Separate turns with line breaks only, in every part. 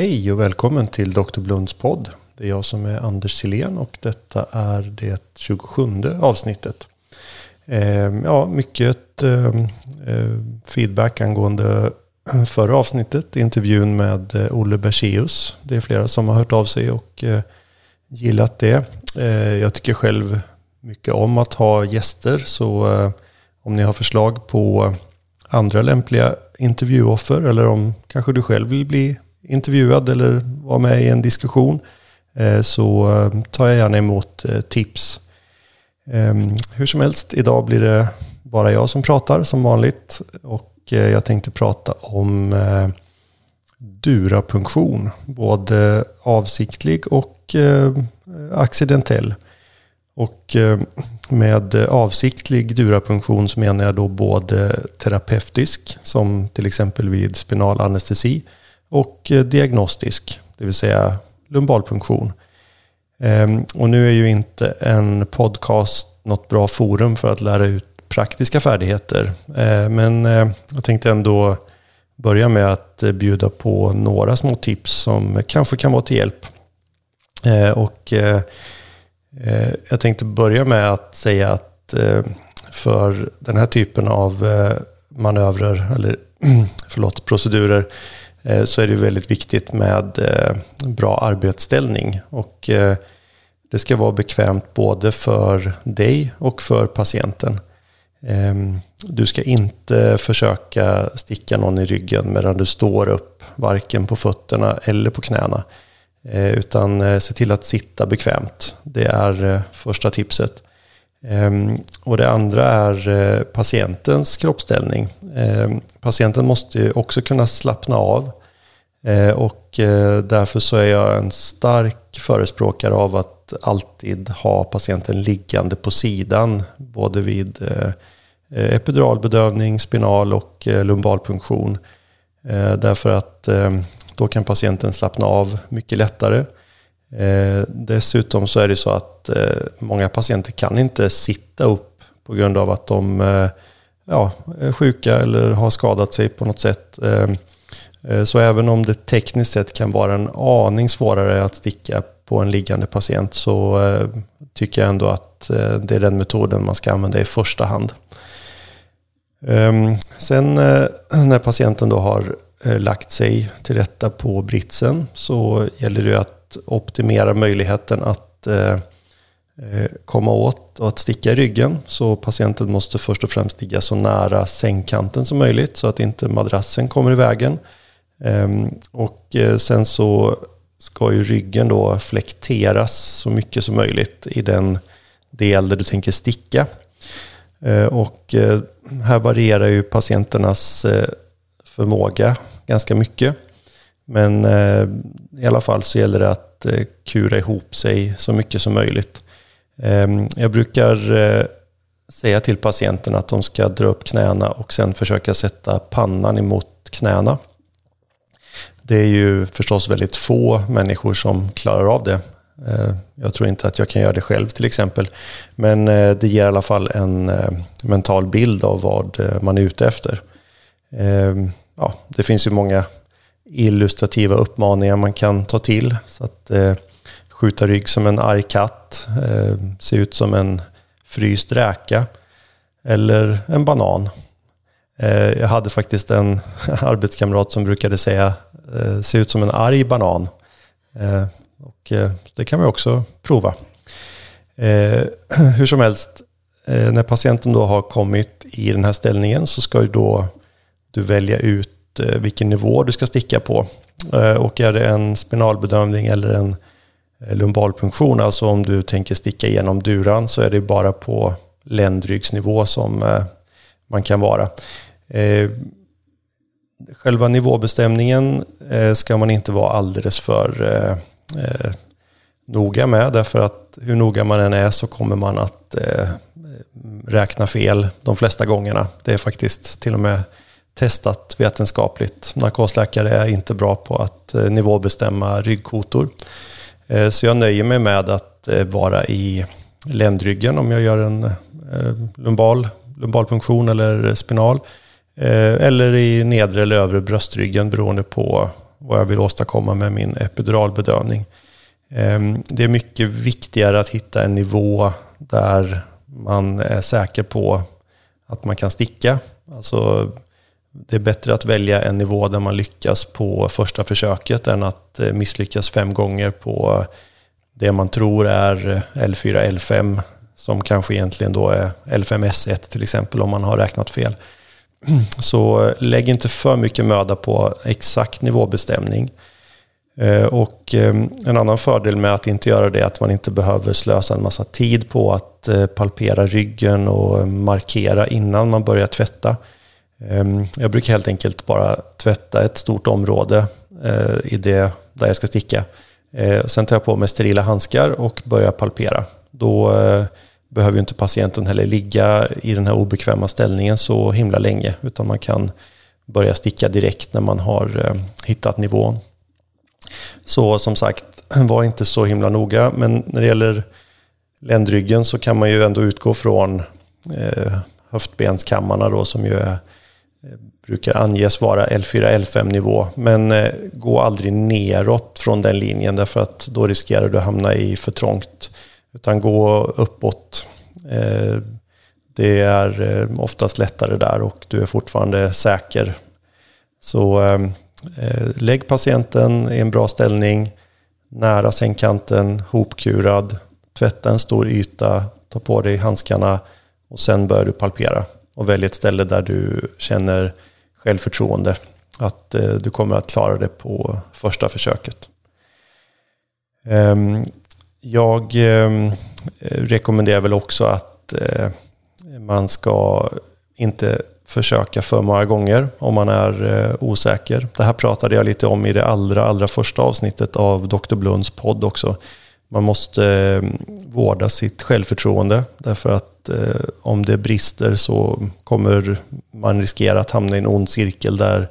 Hej och välkommen till Dr. Blunds podd. Det är jag som är Anders Silén och detta är det 27 avsnittet. Ehm, ja, mycket ehm, eh, feedback angående eh, förra avsnittet, intervjun med eh, Olle Berseus. Det är flera som har hört av sig och gillat det. Jag tycker själv mycket om att ha gäster, så om ni har förslag på andra lämpliga intervjuoffer eller om kanske du själv vill bli intervjuad eller vara med i en diskussion eh, så eh, tar jag gärna emot eh, tips. Ehm, hur som helst, idag blir det bara jag som pratar som vanligt och jag tänkte prata om durapunktion, både avsiktlig och accidentell. Och med avsiktlig durapunktion så menar jag då både terapeutisk, som till exempel vid spinal anestesi, och eh, diagnostisk, det vill säga lumbalpunktion. Ehm, och nu är ju inte en podcast något bra forum för att lära ut praktiska färdigheter. Ehm, men eh, jag tänkte ändå börja med att eh, bjuda på några små tips som kanske kan vara till hjälp. Ehm, och jag tänkte börja med att säga att för den här typen av manövrer, eller förlåt, procedurer, Eh, så är det väldigt viktigt med eh, bra arbetsställning. Och eh, det ska vara bekvämt både för dig och för patienten. Ehm, du ska inte försöka sticka någon i ryggen medan du står upp, varken på fötterna eller på knäna. Utan se till att sitta bekvämt. Det är första tipset. Ehm, och det andra är eh, patientens kroppsställning. Ehm, patienten måste ju också kunna slappna av eh, och eh, därför så är jag en stark förespråkare av att alltid ha patienten liggande på sidan. Både vid epiduralbedövning, spinal och lumbalpunktion. Därför att då kan patienten slappna av mycket lättare. Eh, dessutom så är det så att eh, många patienter kan inte sitta upp på grund av att de eh, ja, är sjuka eller har skadat sig på något sätt. Så även om det tekniskt sett kan vara en aning svårare att sticka på en liggande patient så tycker jag ändå att det är den metoden man ska använda i första hand. Ehm, sen när patienten då har lagt sig till rätta på britsen så gäller det att optimera möjligheten att eh, eh, komma åt och att sticka i ryggen. Så patienten måste först och främst ligga så nära sängkanten som möjligt så att inte madrassen kommer i vägen. Ehm, och eh, sen så ska ju ryggen då flekteras så mycket som möjligt i den del där du tänker sticka. Och här varierar ju patienternas förmåga ganska mycket. Men eh, i alla fall så gäller det att eh, kura ihop sig så mycket som möjligt. Ehm, jag brukar eh, säga till patienten att de ska dra upp knäna och sen försöka sätta pannan emot knäna. Det är ju förstås väldigt få människor som klarar av det. Jag tror inte att jag kan göra det själv till exempel. Men det ger i alla fall en mental bild av vad man är ute efter. Ehm, ja, det finns ju många illustrativa uppmaningar man kan ta till. Så att eh, skjuta rygg som en arg katt, eh, se ut som en fryst räka eller en banan. Eh, jag hade faktiskt en arbetskamrat som brukade säga eh, se ut som en arg banan. Eh, och eh, det kan man också prova. Eh, hur som helst, eh, när patienten då har kommit i den här ställningen så ska ju då du välja ut Eh, vilken nivå du ska sticka på. Eh, och är det en spinalbedömning eller en eh, lumbalpunktion, alltså om du tänker sticka igenom duran, så är det bara på ländryggsnivå som man kan vara själva nivåbestämningen ska man inte vara alldeles för noga med. Därför att hur noga man än är så kommer man att räkna fel de flesta gångerna. Det är faktiskt till och med testat vetenskapligt. Narkosläkare är inte bra på att eh, nivåbestämma ryggkotor. Eh, så jag nöjer mig med att eh, vara i ländryggen om jag gör en lumbal, lumbalpunktion eller spinal. Eller i nedre eller övre bröstryggen beroende på vad jag vill åstadkomma med min epiduralbedövning. Ehm, det är mycket viktigare att hitta en nivå där man är säker på att man kan sticka. Alltså, det är bättre att välja en nivå där man lyckas på första försöket än att eh, misslyckas fem gånger på det man tror är L4, L5 som kanske egentligen då är L5S1 till exempel om man har räknat fel. Så eh, lägg inte för mycket möda på exakt nivåbestämning. Eh, och en annan fördel med att inte göra det är att man inte behöver slösa en massa tid på att palpera ryggen och markera innan man börjar tvätta. Ehm, jag brukar helt enkelt bara tvätta ett stort område eh, i det där jag ska sticka. Eh, sen tar jag på mig sterila handskar och börjar palpera. Då eh, behöver ju inte patienten heller ligga i den här obekväma ställningen så himla länge, utan man kan börja sticka direkt när man har hittat nivån. Så som sagt, var inte så himla noga. Men när det gäller ländryggen så kan man ju ändå utgå från höftbenskammarna då som ju är, Eh, brukar anges vara L4, L5 nivå. Men eh, gå aldrig neråt från den linjen därför att då riskerar du att hamna i för trångt. Utan gå uppåt. Eh, det är oftast lättare där och du är fortfarande säker. Så ehm, lägg patienten i en bra ställning, nära sängkanten, hopkurad. Tvätta en stor yta, ta på dig handskarna och sen börjar du palpera. Och välj ett ställe där du känner självförtroende. Att eh, du kommer att klara det på första försöket. Ehm, jag ehm, rekommenderar väl också att eh, man ska inte försöka för många gånger om man är eh, osäker. Det här pratade jag lite om i det allra, allra första avsnittet av Dr. Blunds podd också. Man måste ehm, vårda sitt självförtroende därför att eh, om det brister så kommer man riskera att hamna i en ond cirkel där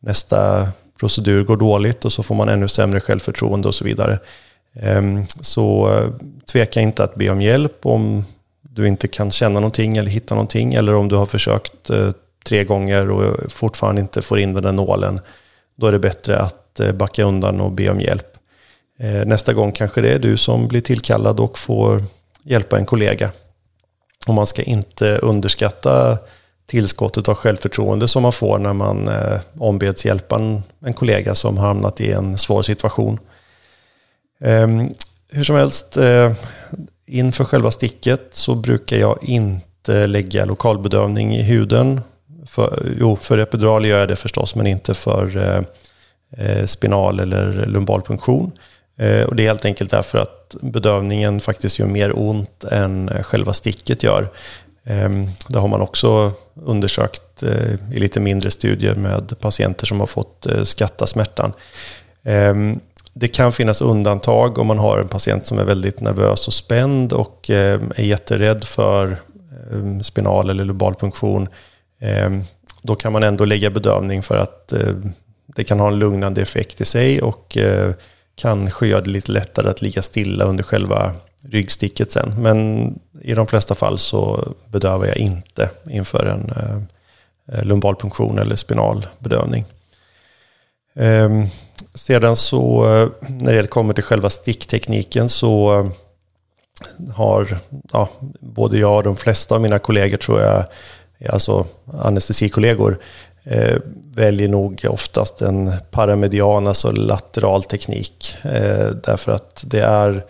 nästa procedur går dåligt och så får man ännu sämre självförtroende och så vidare. Ehm, så eh, tveka inte att be om hjälp om du inte kan känna någonting eller hitta någonting. Eller om du har försökt eh, tre gånger och fortfarande inte får in den där nålen. Då är det bättre att eh, backa undan och be om hjälp. Eh, nästa gång kanske det är du som blir tillkallad och får hjälpa en kollega. Och man ska inte underskatta tillskottet av självförtroende som man får när man eh, ombeds hjälpa en, en kollega som har hamnat i en svår situation. Eh, hur som helst, eh, Inför själva sticket så brukar jag inte lägga lokalbedövning i huden. För, jo, för epidural gör jag det förstås, men inte för eh, eh spinal eller lumbalpunktion. Eh, och det är helt enkelt därför att bedövningen faktiskt gör mer ont än eh, själva sticket gör. Ehm, det har man också undersökt eh, i lite mindre studier med patienter som har fått skatta smärtan. Ehm, det kan finnas undantag om man har en patient som är väldigt nervös och spänd och ehm, är jätterädd för spinal eller lobal funktion. Då kan man ändå lägga bedövning för att det kan ha en lugnande effekt i sig och kanske gör det lite lättare att ligga stilla under själva ryggsticket sen. Men i de flesta fall så bedövar jag inte inför en eh, lumbal punktion eller spinalbedövning. Ehm, sedan så eh, när det kommer till själva sticktekniken så eh, har ja, både jag och de flesta av mina kollegor tror jag, alltså anestesikollegor, eh, väljer nog oftast en paramedian, alltså lateral teknik. Eh, därför att det är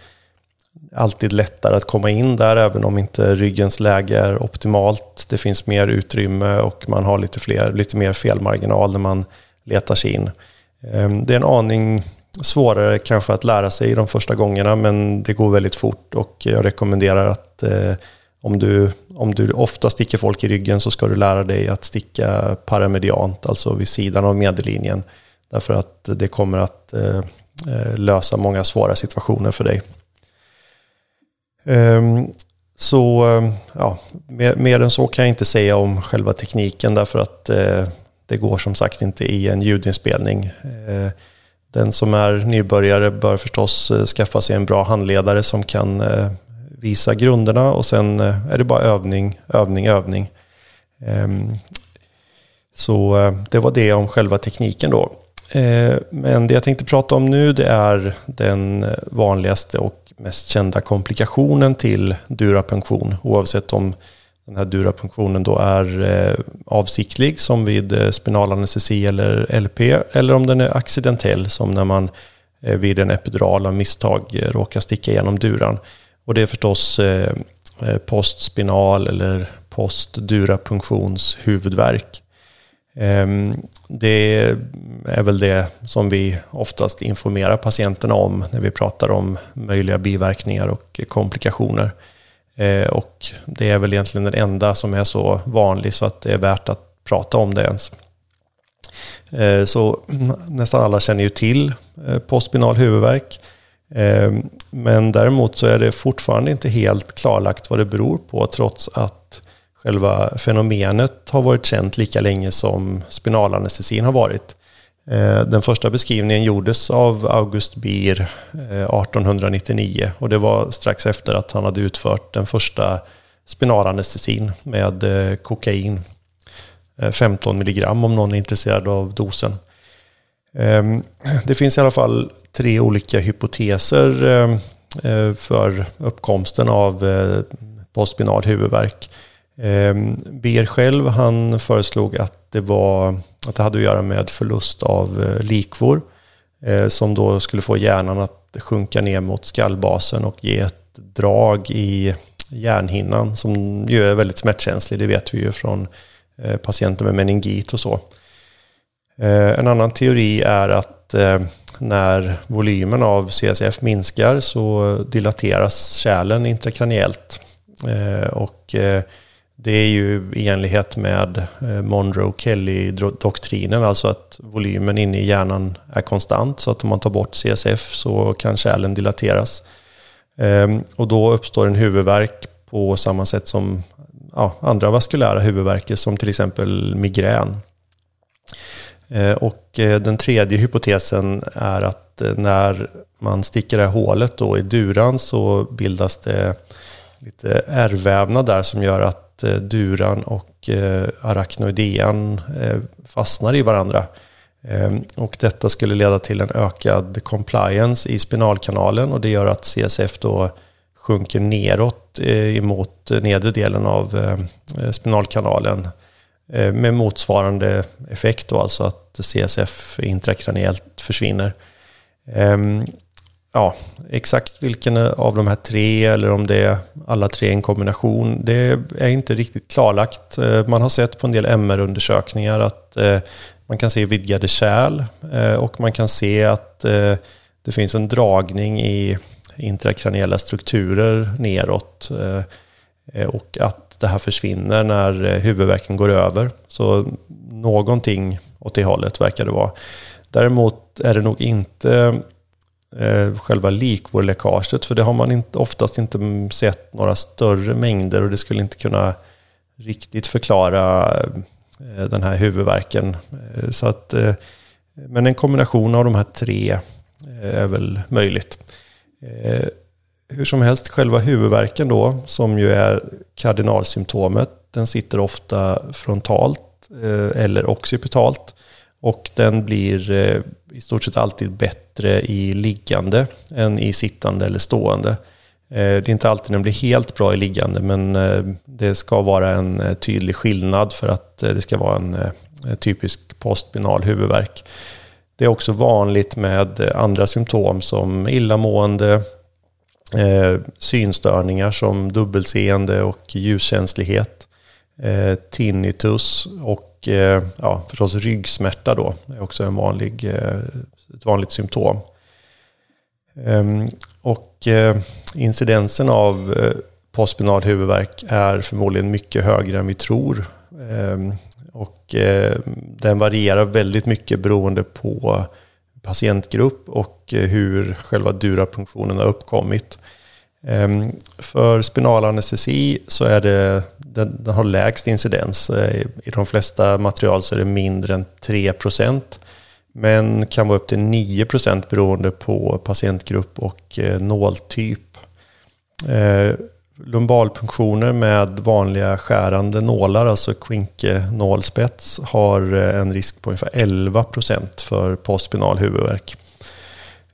alltid lättare att komma in där även om inte ryggens läge är optimalt. Det finns mer utrymme och man har lite, fler, lite mer felmarginal när man letar sig in. Eh, det är en aning svårare kanske att lära sig de första gångerna men det går väldigt fort och jag rekommenderar att eh, om du, om du ofta sticker folk i ryggen så ska du lära dig att sticka paramediant, alltså vid sidan av medellinjen. Därför att det kommer att eh, eh lösa många svåra situationer för dig. Um, så eh, ja, mer, mer, än så kan jag inte säga om själva tekniken därför att eh, det går som sagt inte i en ljudinspelning. Eh, den som är nybörjare bör förstås eh, skaffa sig en bra handledare som kan eh, visa grunderna och sen eh, är det bara övning, övning, övning. Ehm, så eh, det var det om själva tekniken då. Eh, men det jag tänkte prata om nu det är den vanligaste och mest kända komplikationen till durapunktion. Oavsett om den här durapunktionen då är avsiktlig som vid spinal anestesi eller LP eller om den är accidentell som när man vid en epidural av misstag råkar sticka igenom duran. Och det är förstås eh, eh, postspinal eller postdurapunktionshuvudvärk. huvudvärk. Ehm, det är väl det som vi oftast informerar patienterna om när vi pratar om möjliga biverkningar och komplikationer. Eh, och det är väl egentligen den enda som är så vanlig så att det är värt att prata om det ens. Så nästan alla känner ju till postspinal huvudvärk. Ehm, men däremot så är det fortfarande inte helt klarlagt vad det beror på trots att själva fenomenet har varit känt lika länge som spinalanestesin har varit. Ehm, den första beskrivningen gjordes av August Bier 1899 eh, och det var strax efter att han hade utfört den första spinalanestesin med eh, kokain. Ehm, 15 milligram om någon är intresserad av dosen. Ehm, det finns i alla fall tre olika hypoteser ehm, eh, för uppkomsten av eh, postspinal huvudvärk. Ehm, Beer själv han föreslog att det, var, att det hade att göra med förlust av eh, likvor som då skulle få hjärnan att sjunka ner mot skallbasen och ge ett drag i hjärnhinnan som ju är väldigt smärtkänslig, det vet vi ju från patienter med meningit och så. Eh, en annan teori är att eh, när volymen av CSF minskar så dilateras kärlen intrakraniellt. Eh, och det är ju i enlighet med Monroe-Kelly-doktrinen, alltså att volymen inne i hjärnan är konstant. Så att om man tar bort CSF så kan kärlen dilateras. Ehm, och då uppstår en huvudvärk på samma sätt som ja, andra vaskulära huvudvärker som till exempel migrän. Eh, och eh, den tredje hypotesen är att eh, när man sticker det här hålet då i duran så bildas det lite ärrvävnad där som gör att duran och arachnoidean fastnar i varandra. Och detta skulle leda till en ökad compliance i spinalkanalen och det gör att CSF då sjunker neråt emot nedre delen av spinalkanalen Eh, med motsvarande effekt då, alltså att CSF intrakraniellt försvinner. Ehm, ja, exakt vilken av de här tre eller om det är alla tre i en kombination, det är inte riktigt klarlagt. Eh, man har sett på en del MR-undersökningar att eh, man kan se vidgade kärl och man kan se att det finns en dragning i intrakraniella strukturer neråt och att det här försvinner när eh, huvudvärken går över. Så någonting åt det hållet verkar det vara. Däremot är det nog inte eh, själva likvårläckaget. För det har man inte, oftast inte sett några större mängder och det skulle inte kunna riktigt förklara eh, den här huvudvärken. Så att, men en kombination av de här tre är väl möjligt. Hur som helst, själva huvudvärken då, som ju är kardinalsymptomet, den sitter ofta frontalt eh, eller occipitalt. Och den blir eh, i stort sett alltid bättre i liggande än i sittande eller stående. Eh, det är inte alltid den blir helt bra i liggande men det ska vara en tydlig skillnad för att det ska vara en typisk postbinal huvudvärk. Det är också vanligt med andra symptom som illamående, Eh, synstörningar som dubbelseende och ljuskänslighet, eh, tinnitus och Eh, ja, förstås ryggsmärta då är också en vanlig, eh, ett vanligt symptom. Ehm, och eh, incidensen av eh, postspinal huvudvärk är förmodligen mycket högre än vi tror. Ehm, och den varierar väldigt mycket beroende på patientgrupp och eh, hur själva durapunktionen har uppkommit. Ehm, för spinalanestesi så är det, den, den har lägst incidens. Eh, I de flesta material så är det mindre än 3% men kan vara upp till 9% beroende på patientgrupp och eh, nåltyp. Lumbalpunktioner med vanliga skärande nålar, alltså kvinkenålspets, har eh, en risk på ungefär 11 procent för postspinal huvudvärk.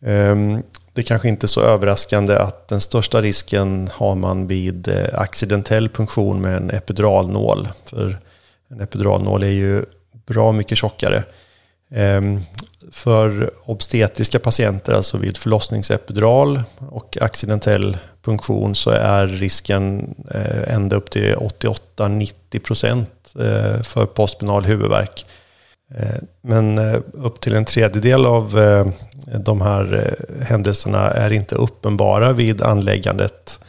Ehm, det är kanske inte är så överraskande att den största risken har man vid eh, accidentell punktion med en epiduralnål. För en epiduralnål är ju bra mycket tjockare. Ehm, för obstetriska patienter, alltså vid förlossningsepidural och accidentell punktion, så är risken eh, ända upp till 88-90 procent eh, för postspinal huvudvärk. Eh, men upp till en tredjedel av de här händelserna är inte uppenbara vid anläggandet.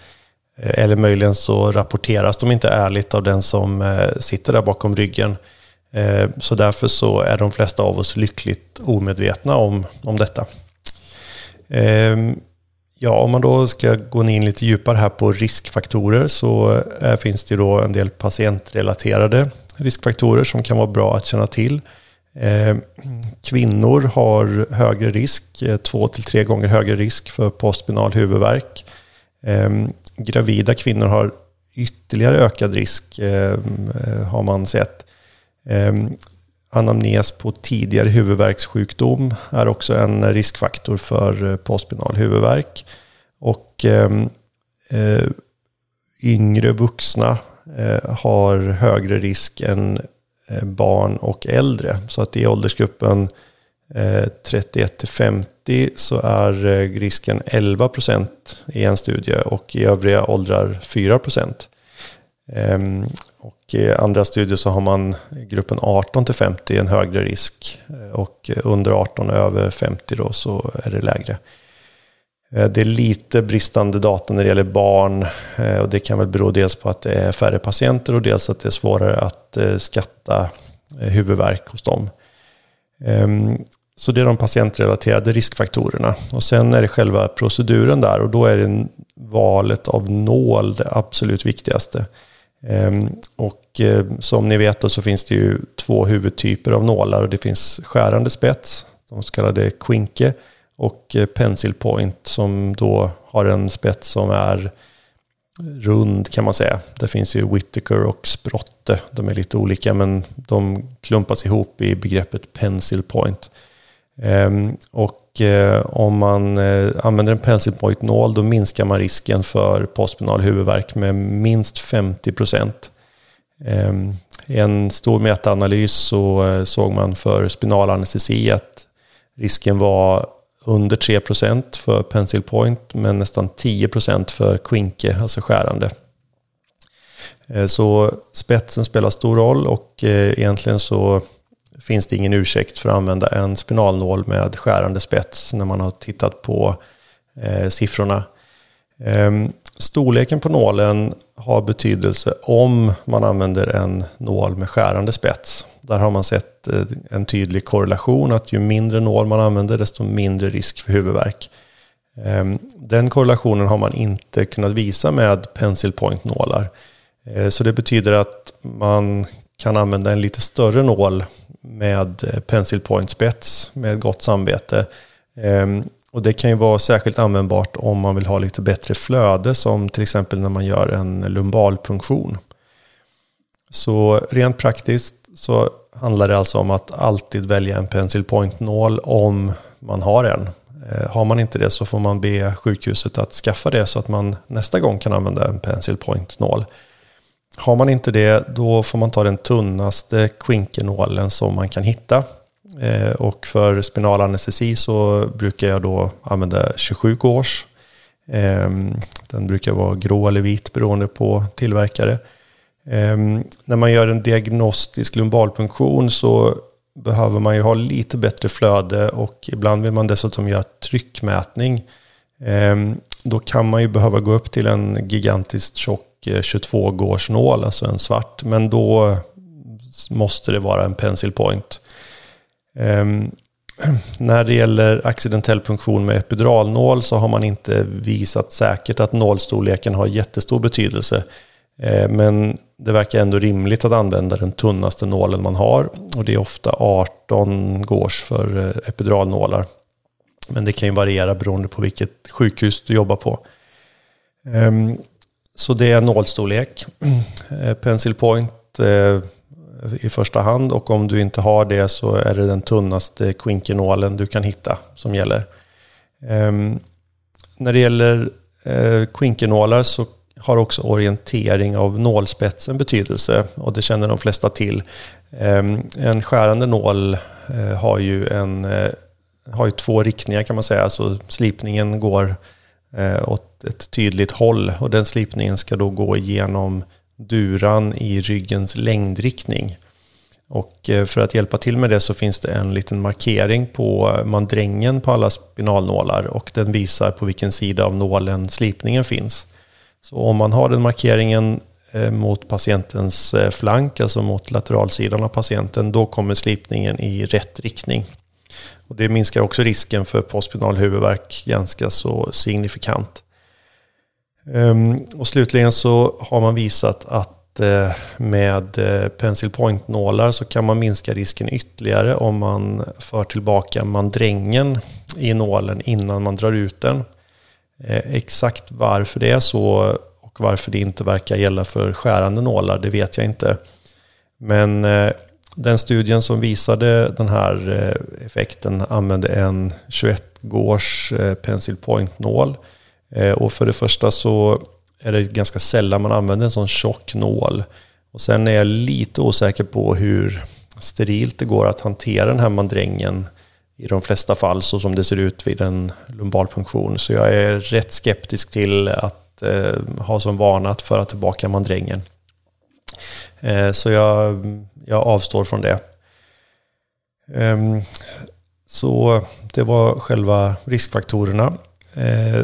Eller möjligen så rapporteras de inte ärligt av den som sitter där bakom ryggen. Så därför så är de flesta av oss lyckligt omedvetna om, om detta. Ja, om man då ska gå in lite djupare här på riskfaktorer så eh, finns det då en del patientrelaterade riskfaktorer som kan vara bra att känna till. Eh, kvinnor har högre risk, eh, två till tre gånger högre risk för postspinal huvudvärk. Ehm, gravida kvinnor har ytterligare ökad risk ehm, har man sett. Ehm, Anamnes på tidigare huvudvärkssjukdom är också en riskfaktor för eh, postspinal huvudvärk. Och ehm, eh, yngre vuxna eh, har högre risk än eh, barn och äldre. Så att i åldersgruppen eh, 31 till 50 så är risken 11 procent i en studie och i övriga åldrar 4 procent. Ehm, och i andra studier så har man gruppen 18 till 50 en högre risk eh, och eh, under 18 och över 50 då så är det lägre. Det är lite bristande data när det gäller barn och det kan väl bero dels på att det är färre patienter och dels att det är svårare att skatta huvudvärk hos dem. Ehm, så det är de patientrelaterade riskfaktorerna. Och sen är det själva proceduren där och då är det valet av nål det absolut viktigaste. Ehm, och eh, som ni vet så finns det ju två huvudtyper av nålar och det finns skärande spets, de så kallade Quinke, och eh, pencil point som då har en spets som är rund kan man säga. Det finns ju Whittaker och Sprotte. De är lite olika men de klumpas ihop i begreppet pencil point. Ehm, och och Eh, om man eh, använder en pencil point nål då minskar man risken för postspinal huvudvärk med minst 50 procent. Eh, I en stor metaanalys så eh, såg man för spinal anestesi att risken var under 3 procent för pencil point men nästan 10 procent för quinke, alltså skärande. Eh, så spetsen spelar stor roll och eh, egentligen så finns det ingen ursäkt för att använda en spinalnål med skärande spets när man har tittat på eh, siffrorna. Eh, storleken på nålen har betydelse om man använder en nål med skärande spets. Där har man sett eh, en tydlig korrelation att ju mindre nål man använder desto mindre risk för huvudvärk. Ehm, den korrelationen har man inte kunnat visa med pencil point-nålar. Eh, så det betyder att man kan använda en lite större nål med eh, pencil point spets med gott samvete. Ehm, och det kan ju vara särskilt användbart om man vill ha lite bättre flöde som till exempel när man gör en lumbalpunktion. Så rent praktiskt så handlar det alltså om att alltid välja en pencil point-nål om man har en. Eh, har man inte det så får man be sjukhuset att skaffa det så att man nästa gång kan använda en pencil point-nål. Har man inte det, då får man ta den tunnaste kvinkenålen som man kan hitta. Eh, och för spinal anestesi så brukar jag då använda 27 års. Ehm, den brukar vara grå eller vit beroende på tillverkare. Ehm, när man gör en diagnostisk lumbalpunktion så behöver man ju ha lite bättre flöde och ibland vill man dessutom göra tryckmätning. Ehm, då kan man ju behöva gå upp till en gigantiskt tjock Eh, 22 gårdsnål, alltså en svart. Men då måste det vara en pencil point. Um, när det gäller accidentell punktion med epiduralnål så har man inte visat säkert att nålstorleken har jättestor betydelse. Ehm, men det verkar ändå rimligt att använda den tunnaste nålen man har. Och det är ofta 18 gårs för eh, epiduralnålar. Men det kan ju variera beroende på vilket sjukhus du jobbar på. Ehm, så det är nålstorlek. Eh, pencil point eh, i första hand och om du inte har det så är det den tunnaste quinkernålen du kan hitta som gäller. Ehm, när det gäller eh, quinkernålar så har också orientering av nålspetsen betydelse och det känner de flesta till. Ehm, en skärande nål har ju en har ju två riktningar kan man säga, så slipningen går Eh, åt ett tydligt håll och den slipningen ska då gå igenom duran i ryggens längdriktning. Och eh, för att hjälpa till med det så finns det en liten markering på eh, mandrängen på alla spinalnålar och den visar på vilken sida av nålen slipningen finns. Så om man har den markeringen mot patientens flank, alltså mot lateralsidan av patienten, då kommer slipningen i rätt riktning. Och det minskar också risken för postpinal huvudvärk ganska så signifikant. Ehm, och slutligen så har man visat att eh, med eh, pencil point-nålar så kan man minska risken ytterligare om man för tillbaka mandrängen i nålen innan man drar ut den. Eh, exakt varför det är så och varför det inte verkar gälla för skärande nålar, det vet jag inte. Men den studien som visade den här eh, effekten använde en 21 gårs eh, pencil point-nål eh, och för det första så är det ganska sällan man använder en sån tjock nål. Och sen är jag lite osäker på hur sterilt det går att hantera den här mandrängen i de flesta fall så som det ser ut vid en lumbalpunktion. Så jag är rätt skeptisk till att eh, ha som vana att föra tillbaka mandrängen. Eh, så jag, jag avstår från det. Eh, så det var själva riskfaktorerna. Eh,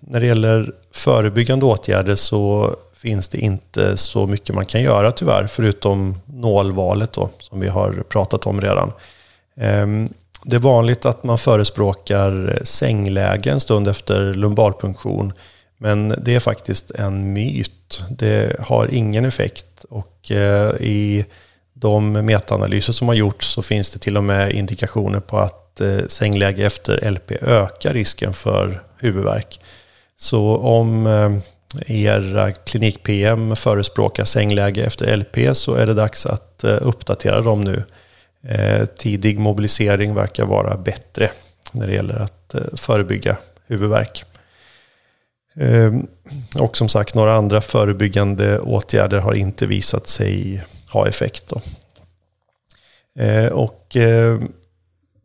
när det gäller förebyggande åtgärder så finns det inte så mycket man kan göra tyvärr, förutom nålvalet då, som vi har pratat om redan. Ehm, det är vanligt att man förespråkar sängläge en stund efter lumbalpunktion, men det är faktiskt en myt. Det har ingen effekt och eh, i de metaanalyser som har gjorts så finns det till och med indikationer på att eh, sängläge efter LP ökar risken för huvudvärk. Så om eh, era klinik-PM förespråkar sängläge efter LP så är det dags att eh, uppdatera dem nu. Eh, tidig mobilisering verkar vara bättre när det gäller att eh, förebygga huvudvärk. Ehm, och som sagt, några andra förebyggande åtgärder har inte visat sig ha effekt. Då. Ehm, och ehm,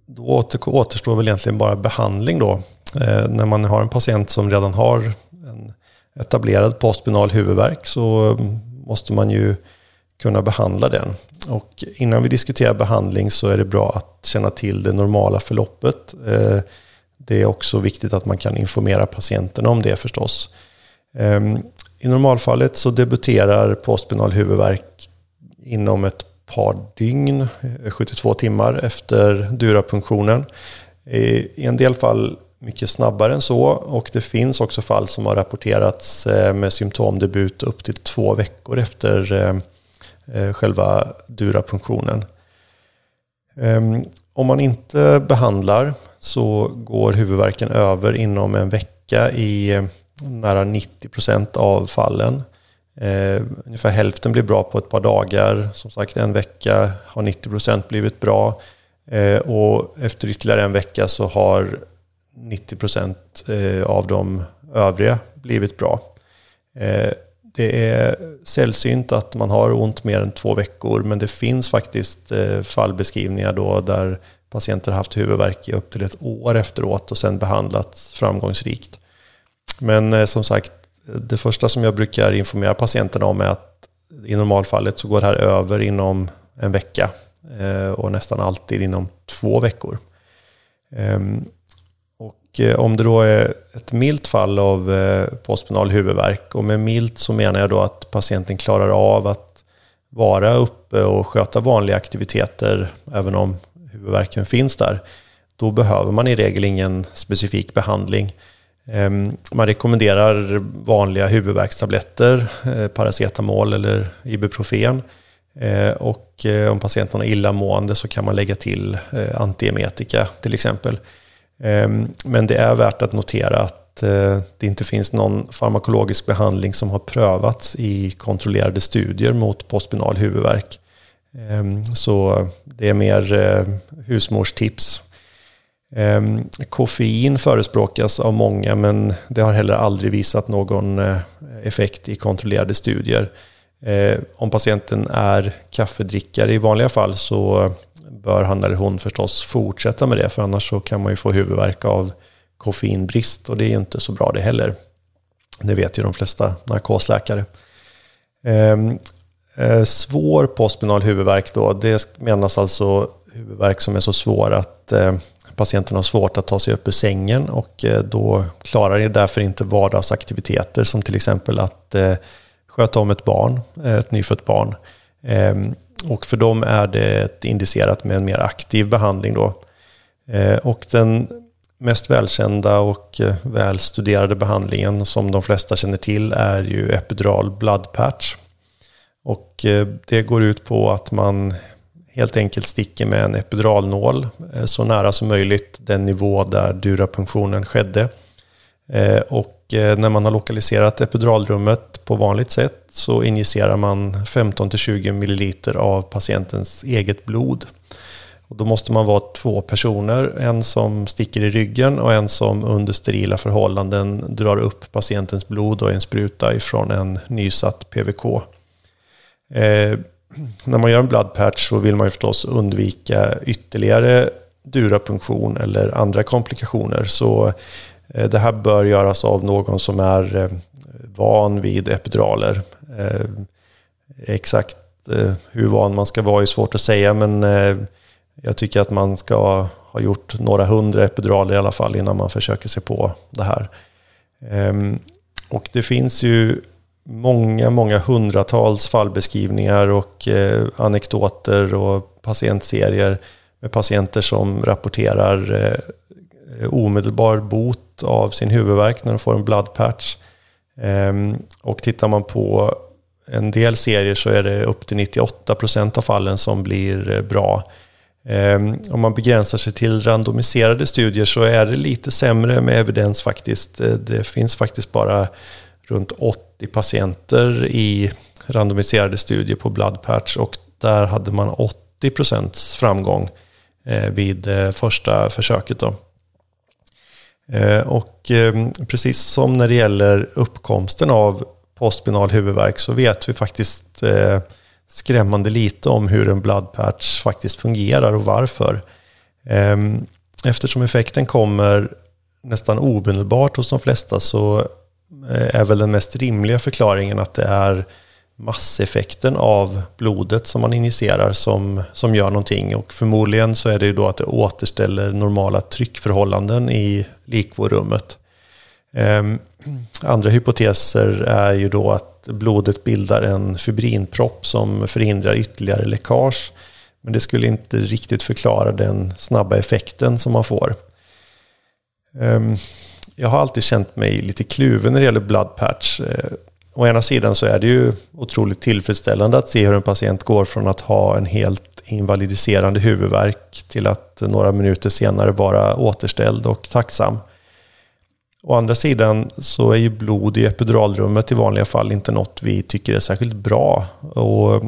då återstår väl egentligen bara behandling då. När man har en patient som redan har en etablerad postspinal huvudvärk så måste man ju kunna behandla den. Och innan vi diskuterar behandling så är det bra att känna till det normala förloppet. Det är också viktigt att man kan informera patienten om det förstås. Ehm, I normalfallet så debuterar postspinal huvudvärk inom ett par dygn, eh, 72 timmar efter durapunktionen. I en del fall mycket snabbare än så och det finns också fall som har rapporterats eh, med symptomdebut upp till två veckor efter eh, själva durapunktionen. Ehm, om man inte behandlar så går huvudvärken över inom en vecka i eh, nära 90 procent av fallen. Eh, ungefär hälften blir bra på ett par dagar. Som sagt, en vecka har 90 procent blivit bra. Eh, och efter ytterligare en vecka så har 90 procent eh, av de övriga blivit bra. Det är sällsynt att man har ont mer än två veckor men det finns faktiskt eh, fallbeskrivningar då där patienter haft huvudvärk i upp till ett år efteråt och sen behandlats framgångsrikt. Men eh, som sagt, det första som jag brukar informera patienterna om är att i normalfallet så går det här över inom en vecka eh, och nästan alltid inom två veckor. Ehm, och eh, om det då är ett milt fall av eh, huvudvärk, och med milt så menar jag då att patienten klarar av att vara uppe och sköta vanliga aktiviteter även om huvudvärken finns där, då behöver man i regel ingen specifik behandling. Ehm, man rekommenderar vanliga huvudvärkstabletter, eh, paracetamol eller ibuprofen. Eh, och om patienten har illamående så kan man lägga till antiemetika till exempel. Ehm, men det är värt att notera att eh, det inte finns någon farmakologisk behandling som har prövats i kontrollerade studier mot postspinal huvudvärk. Ehm, så det är mer eh, husmorstips. Ehm, koffein förespråkas av många men det har heller aldrig visat någon eh, effekt i kontrollerade studier. Om patienten är kaffedrickare i vanliga fall så bör han eller hon förstås fortsätta med det för annars så kan man ju få huvudvärk av koffeinbrist och det är ju inte så bra det heller. Det vet ju de flesta narkosläkare. Ehm, eh, svår postspinal huvudvärk då, det menas alltså huvudvärk som är så svår att eh, patienten har svårt att ta sig upp ur sängen och eh, då klarar det därför inte vardagsaktiviteter som till exempel att sköta om ett barn, ett nyfött barn. Ehm, och för dem är det indicerat med en mer aktiv behandling då. Eh, och den mest välkända och eh, välstuderade behandlingen som de flesta känner till är ju epidural blood patch. Och eh, det går ut på att man helt enkelt sticker med en epiduralnål så nära som möjligt den nivå där durapunktionen skedde. Och Eh, när man har lokaliserat epiduralrummet på vanligt sätt så injicerar man 15-20 ml av patientens eget blod. Och då måste man vara två personer, en som sticker i ryggen och en som under sterila förhållanden drar upp patientens blod och en spruta ifrån en nysatt PVK. Eh, när man gör en blood patch så vill man ju förstås undvika ytterligare durapunktion eller andra komplikationer. Så Eh, det här bör göras av någon som är eh, van vid epiduraler. Eh, exakt hur van man ska vara är svårt att säga, men jag tycker att man ska ha gjort några hundra epiduraler i alla fall innan man försöker sig på det här. Ehm, och det finns ju många, många hundratals fallbeskrivningar och anekdoter och patientserier med patienter som rapporterar Eh, omedelbar bot av sin huvudvärk när de får en blood patch. Ehm, och tittar man på en del serier så är det upp till 98% av fallen som blir eh, bra. Ehm, om man begränsar sig till randomiserade studier så är det lite sämre med evidens faktiskt. Eh, det finns faktiskt bara runt 80 patienter i randomiserade studier på blood patch och där hade man 80 procents framgång vid första försöket. Då. Eh, och eh, precis som när det gäller uppkomsten av postspinal huvudvärk så vet vi faktiskt eh, skrämmande lite om hur en blood patch faktiskt fungerar och varför. Ehm, eftersom effekten kommer nästan omedelbart hos de flesta så är väl den mest rimliga förklaringen att det är masseffekten av blodet som man injicerar som, som gör någonting. Och förmodligen så är det ju då att det återställer normala tryckförhållanden i likvorummet. Um, andra hypoteser är ju då att blodet bildar en fibrinpropp som förhindrar ytterligare läckage. Men det skulle inte riktigt förklara den snabba effekten som man får. Um, jag har alltid känt mig lite kluven när det gäller blood patch. Ehm, å ena sidan så är det ju otroligt tillfredsställande att se hur en patient går från att ha en helt invalidiserande huvudvärk till att några minuter senare vara återställd och tacksam. Å andra sidan så är ju blod i epiduralrummet i vanliga fall inte något vi tycker är särskilt bra. Och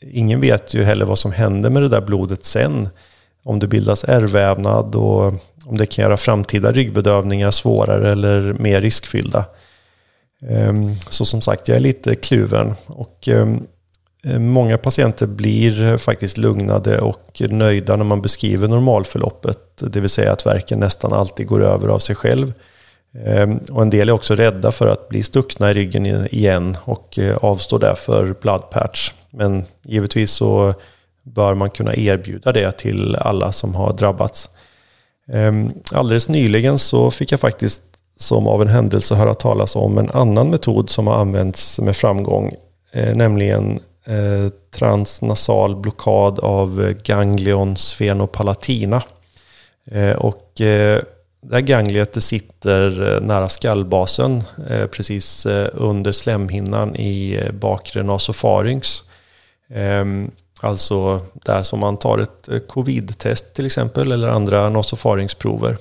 ingen vet ju heller vad som händer med det där blodet sen. Om det bildas ärrvävnad och om det kan göra framtida ryggbedövningar svårare eller mer riskfyllda. Ehm, så som sagt, jag är lite kluven. Och ehm, eh, många patienter blir faktiskt lugnade och nöjda när man beskriver normalförloppet. Det vill säga att verken nästan alltid går över av sig själv. Ehm, och en del är också rädda för att bli stuckna i ryggen igen och eh, avstår därför blood patch. Men givetvis så bör man kunna erbjuda det till alla som har drabbats. Alldeles nyligen så fick jag faktiskt som av en händelse höra talas om en annan metod som har använts med framgång, eh, nämligen eh, transnasal blockad av eh, ganglion sfenopalatina. Eh, och eh, det här gangliet sitter eh, nära skallbasen, eh, precis eh, under slemhinnan i bakre nasofarynx. Ehm, alltså där som man tar ett covid-test till exempel eller andra nasofarynxprover.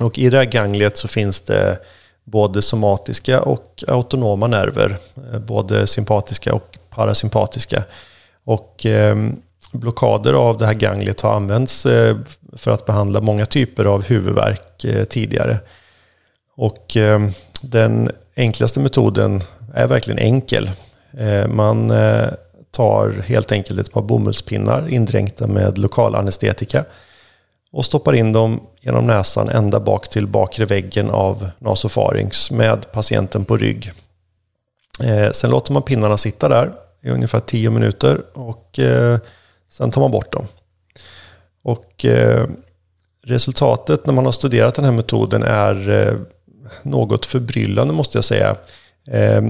Och i det här gangliet så finns det både somatiska och autonoma nerver, eh, både sympatiska och parasympatiska. Och eh, blockader av det här gangliet har använts eh, för att behandla många typer av huvudvärk tidigare. Och den enklaste metoden är verkligen enkel. Eh, man eh, tar helt enkelt ett par bomullspinnar indränkta med lokal anestetika och stoppar in dem genom näsan ända bak till bakre väggen av nasofarynx med patienten på rygg. Eh, sen låter man pinnarna sitta där i ungefär 10 minuter och eh, sen tar man bort dem. Och eh, resultatet när man har studerat den här metoden är eh, något förbryllande måste jag säga.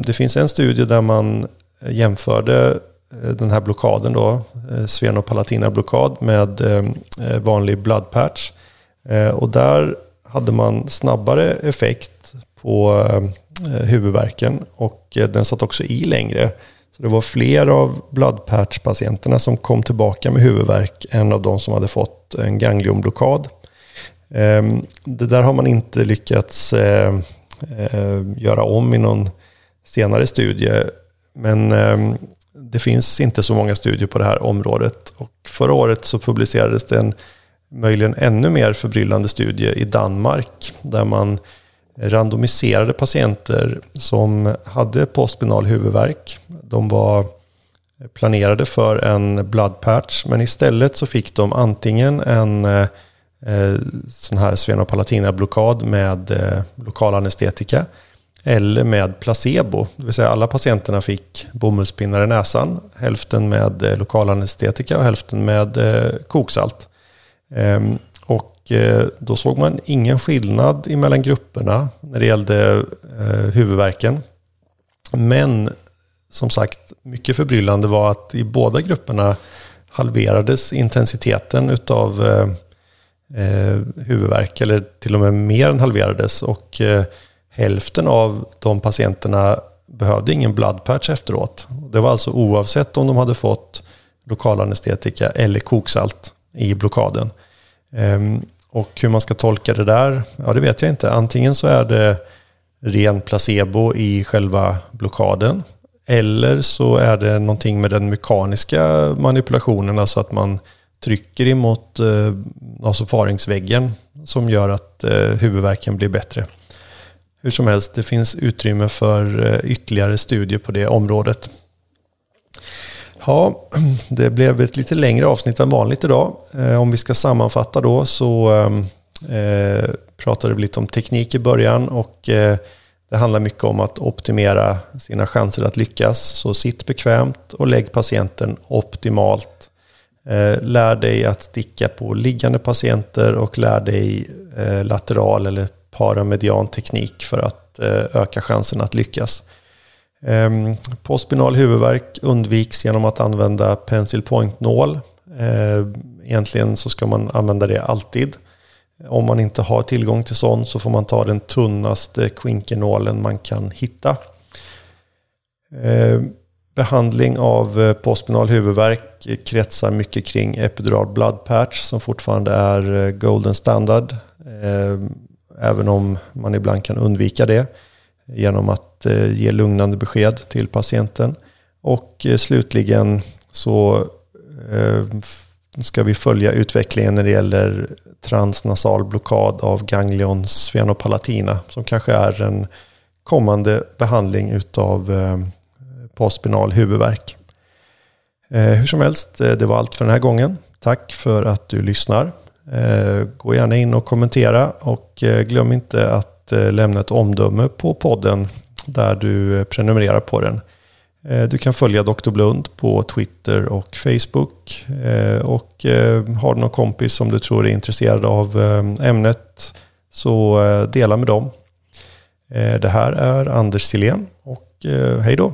Det finns en studie där man jämförde den här blockaden då, svenopalatina blockad med vanlig blood patch. Eh, och där hade man snabbare effekt på eh, huvudvärken och eh, den satt också i längre. Så det var fler av blood patch-patienterna som kom tillbaka med huvudvärk än av de som hade fått en ganglionblockad. Ehm, det där har man inte lyckats göra om i någon senare studie. Men ehm, det finns inte så många studier på det här området. Och förra året så publicerades det en möjligen ännu mer förbryllande studie i Danmark där man randomiserade patienter som hade postspinal huvudvärk. De var planerade för en blood patch men istället så fick de antingen en eh, sån här svenopalatina blockad med eh, lokal anestetika eller med placebo. Det vill säga alla patienterna fick bomullspinnar i näsan. Hälften med eh, lokal anestetika och hälften med eh, koksalt. Ehm, och eh, då såg man ingen skillnad mellan grupperna när det gällde eh, huvudvärken. Men som sagt, mycket förbryllande var att i båda grupperna halverades intensiteten utav eh, huvudvärk, eller till och med mer än halverades. Och hälften av de patienterna behövde ingen blood patch efteråt. Det var alltså oavsett om de hade fått lokalanestetika eller koksalt i blockaden. Ehm, och hur man ska tolka det där, ja det vet jag inte. Antingen så är det ren placebo i själva blockaden. Eller så är det någonting med den mekaniska manipulationen, alltså att man trycker emot eh, nasofaringsväggen som gör att eh, huvudvärken blir bättre. Hur som helst, det finns utrymme för eh, ytterligare studier på det området. Ja, det blev ett lite längre avsnitt än vanligt idag. Eh, om vi ska sammanfatta då så ehm, eh, pratade vi lite om teknik i början och eh, det handlar mycket om att optimera sina chanser att lyckas. Så sitt bekvämt och lägg patienten optimalt. Eh, lär dig att sticka på liggande patienter och lär dig eh, lateral eller paramedian teknik för att eh, öka chansen att lyckas. Ehm, postspinal huvudvärk undviks genom att använda pencil point-nål. Ehm, egentligen så ska man använda det alltid. Om man inte har tillgång till sån så får man ta den tunnaste kvinkenålen man kan hitta. Ehm, behandling av eh, postspinal huvudvärk kretsar mycket kring epidural blood patch som fortfarande är eh, golden standard. Ehm, även om man ibland kan undvika det genom att Eh, ge lugnande besked till patienten. Och eh, slutligen så eh, ska vi följa utvecklingen när det gäller transnasal blockad av ganglion svenopalatina som kanske är en kommande behandling utav postspinal huvudvärk. Hur som helst, det var allt för den här gången. Tack för att du lyssnar. Gå gärna in och kommentera och glöm inte att lämna ett omdöme på podden där du eh, prenumererar på den. Eh, du kan följa Dr. Blund på Twitter och Facebook. Eh, och har du någon kompis som du tror är intresserad av ämnet så dela med dem. Det här är Anders Silén och hej då!